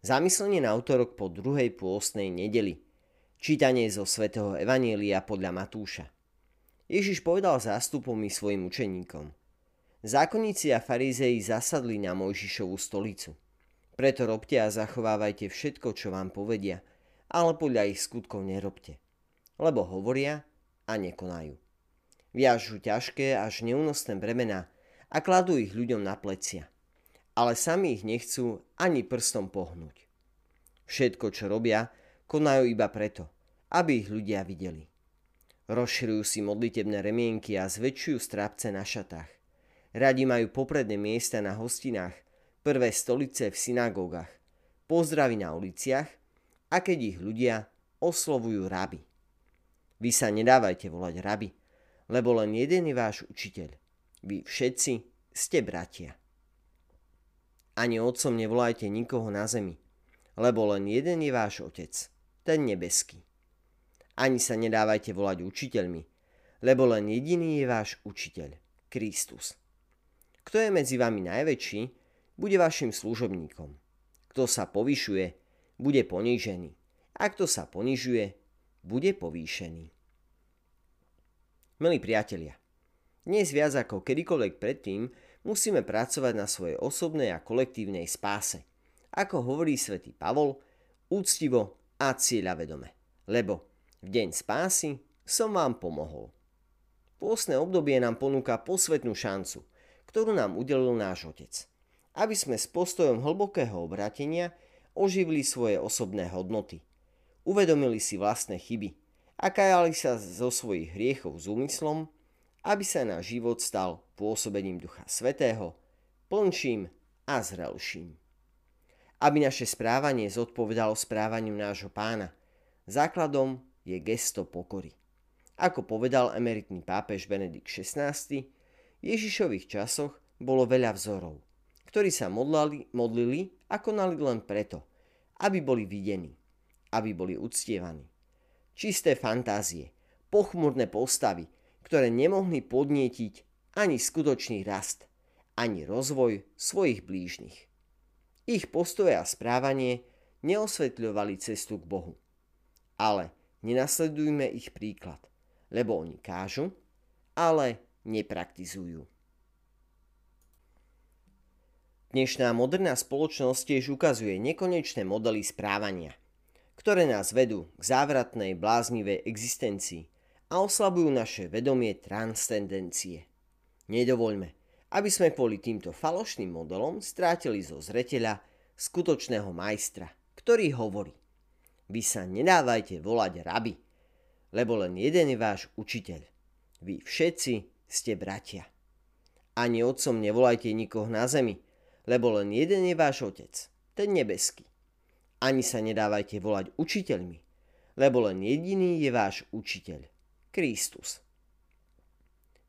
Zamyslenie na autorok po druhej pôstnej nedeli. Čítanie zo svätého Evanielia podľa Matúša. Ježiš povedal zástupom i svojim učeníkom. Zákonníci a farizei zasadli na Mojžišovú stolicu. Preto robte a zachovávajte všetko, čo vám povedia, ale podľa ich skutkov nerobte. Lebo hovoria a nekonajú. Viažu ťažké až neúnosné bremená a kladú ich ľuďom na plecia ale sami ich nechcú ani prstom pohnúť. Všetko, čo robia, konajú iba preto, aby ich ľudia videli. Rozširujú si modlitebné remienky a zväčšujú strápce na šatách. Radi majú popredné miesta na hostinách, prvé stolice v synagógach, pozdravy na uliciach a keď ich ľudia oslovujú rabi. Vy sa nedávajte volať rabi, lebo len jeden je váš učiteľ. Vy všetci ste bratia. Ani otcom nevolajte nikoho na zemi, lebo len jeden je váš otec, ten nebeský. Ani sa nedávajte volať učiteľmi, lebo len jediný je váš učiteľ, Kristus. Kto je medzi vami najväčší, bude vašim služobníkom. Kto sa povyšuje, bude ponížený. A kto sa ponižuje, bude povýšený. Milí priatelia, dnes viac ako kedykoľvek predtým musíme pracovať na svojej osobnej a kolektívnej spáse. Ako hovorí svätý Pavol, úctivo a cieľavedome. Lebo v deň spásy som vám pomohol. Pôstne obdobie nám ponúka posvetnú šancu, ktorú nám udelil náš Otec. Aby sme s postojom hlbokého obratenia oživili svoje osobné hodnoty. Uvedomili si vlastné chyby a kajali sa zo svojich hriechov s úmyslom, aby sa náš život stal pôsobením Ducha Svetého, plnším a zrelším. Aby naše správanie zodpovedalo správaniu nášho pána, základom je gesto pokory. Ako povedal emeritný pápež Benedikt XVI, v Ježišových časoch bolo veľa vzorov, ktorí sa modlali, modlili a konali len preto, aby boli videní, aby boli uctievaní. Čisté fantázie, pochmurné postavy, ktoré nemohli podnietiť ani skutočný rast, ani rozvoj svojich blížnych. Ich postoje a správanie neosvetľovali cestu k Bohu. Ale nenasledujme ich príklad, lebo oni kážu, ale nepraktizujú. Dnešná moderná spoločnosť tiež ukazuje nekonečné modely správania, ktoré nás vedú k závratnej bláznivej existencii, a oslabujú naše vedomie transcendencie. Nedovoľme, aby sme kvôli týmto falošným modelom strátili zo zreteľa skutočného majstra, ktorý hovorí Vy sa nedávajte volať rabi, lebo len jeden je váš učiteľ. Vy všetci ste bratia. Ani otcom nevolajte nikoho na zemi, lebo len jeden je váš otec, ten nebeský. Ani sa nedávajte volať učiteľmi, lebo len jediný je váš učiteľ, Kristus.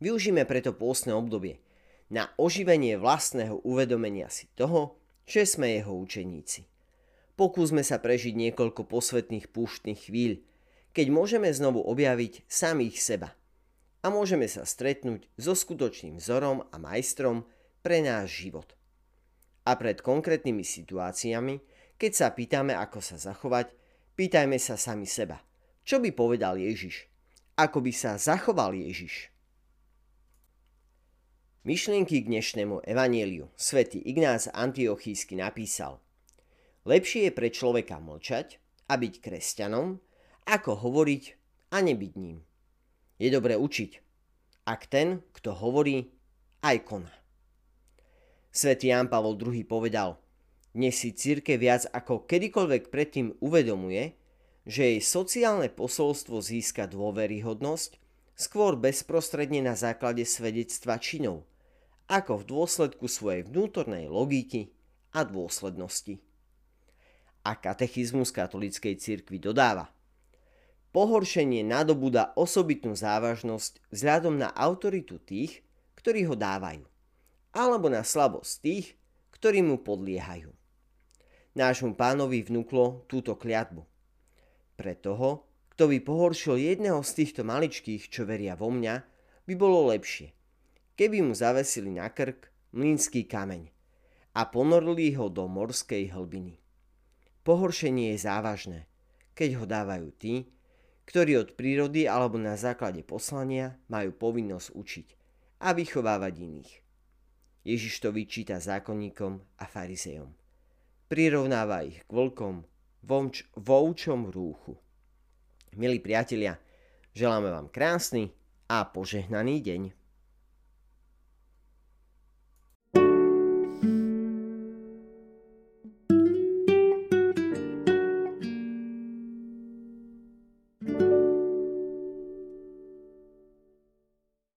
Využíme preto pôstne obdobie na oživenie vlastného uvedomenia si toho, že sme jeho učeníci. Pokúsme sa prežiť niekoľko posvetných púštnych chvíľ, keď môžeme znovu objaviť samých seba a môžeme sa stretnúť so skutočným vzorom a majstrom pre náš život. A pred konkrétnymi situáciami, keď sa pýtame, ako sa zachovať, pýtajme sa sami seba. Čo by povedal Ježiš? ako by sa zachoval Ježiš. Myšlienky k dnešnému evanieliu svätý Ignác Antiochísky napísal Lepšie je pre človeka mlčať a byť kresťanom, ako hovoriť a nebyť ním. Je dobre učiť, ak ten, kto hovorí, aj koná. Svetý Ján Pavol II povedal, dnes si círke viac ako kedykoľvek predtým uvedomuje, že jej sociálne posolstvo získa dôveryhodnosť skôr bezprostredne na základe svedectva činov, ako v dôsledku svojej vnútornej logiky a dôslednosti. A katechizmus katolíckej cirkvi dodáva Pohoršenie nadobúda osobitnú závažnosť vzhľadom na autoritu tých, ktorí ho dávajú, alebo na slabosť tých, ktorí mu podliehajú. Nášmu pánovi vnúklo túto kliatbu. Pre toho, kto by pohoršil jedného z týchto maličkých, čo veria vo mňa, by bolo lepšie, keby mu zavesili na krk mlínský kameň a ponorili ho do morskej hlbiny. Pohoršenie je závažné, keď ho dávajú tí, ktorí od prírody alebo na základe poslania majú povinnosť učiť a vychovávať iných. Ježiš to vyčíta zákonníkom a farizejom. Prirovnáva ich k vlkom, vomč, voučom rúchu. Milí priatelia, želáme vám krásny a požehnaný deň.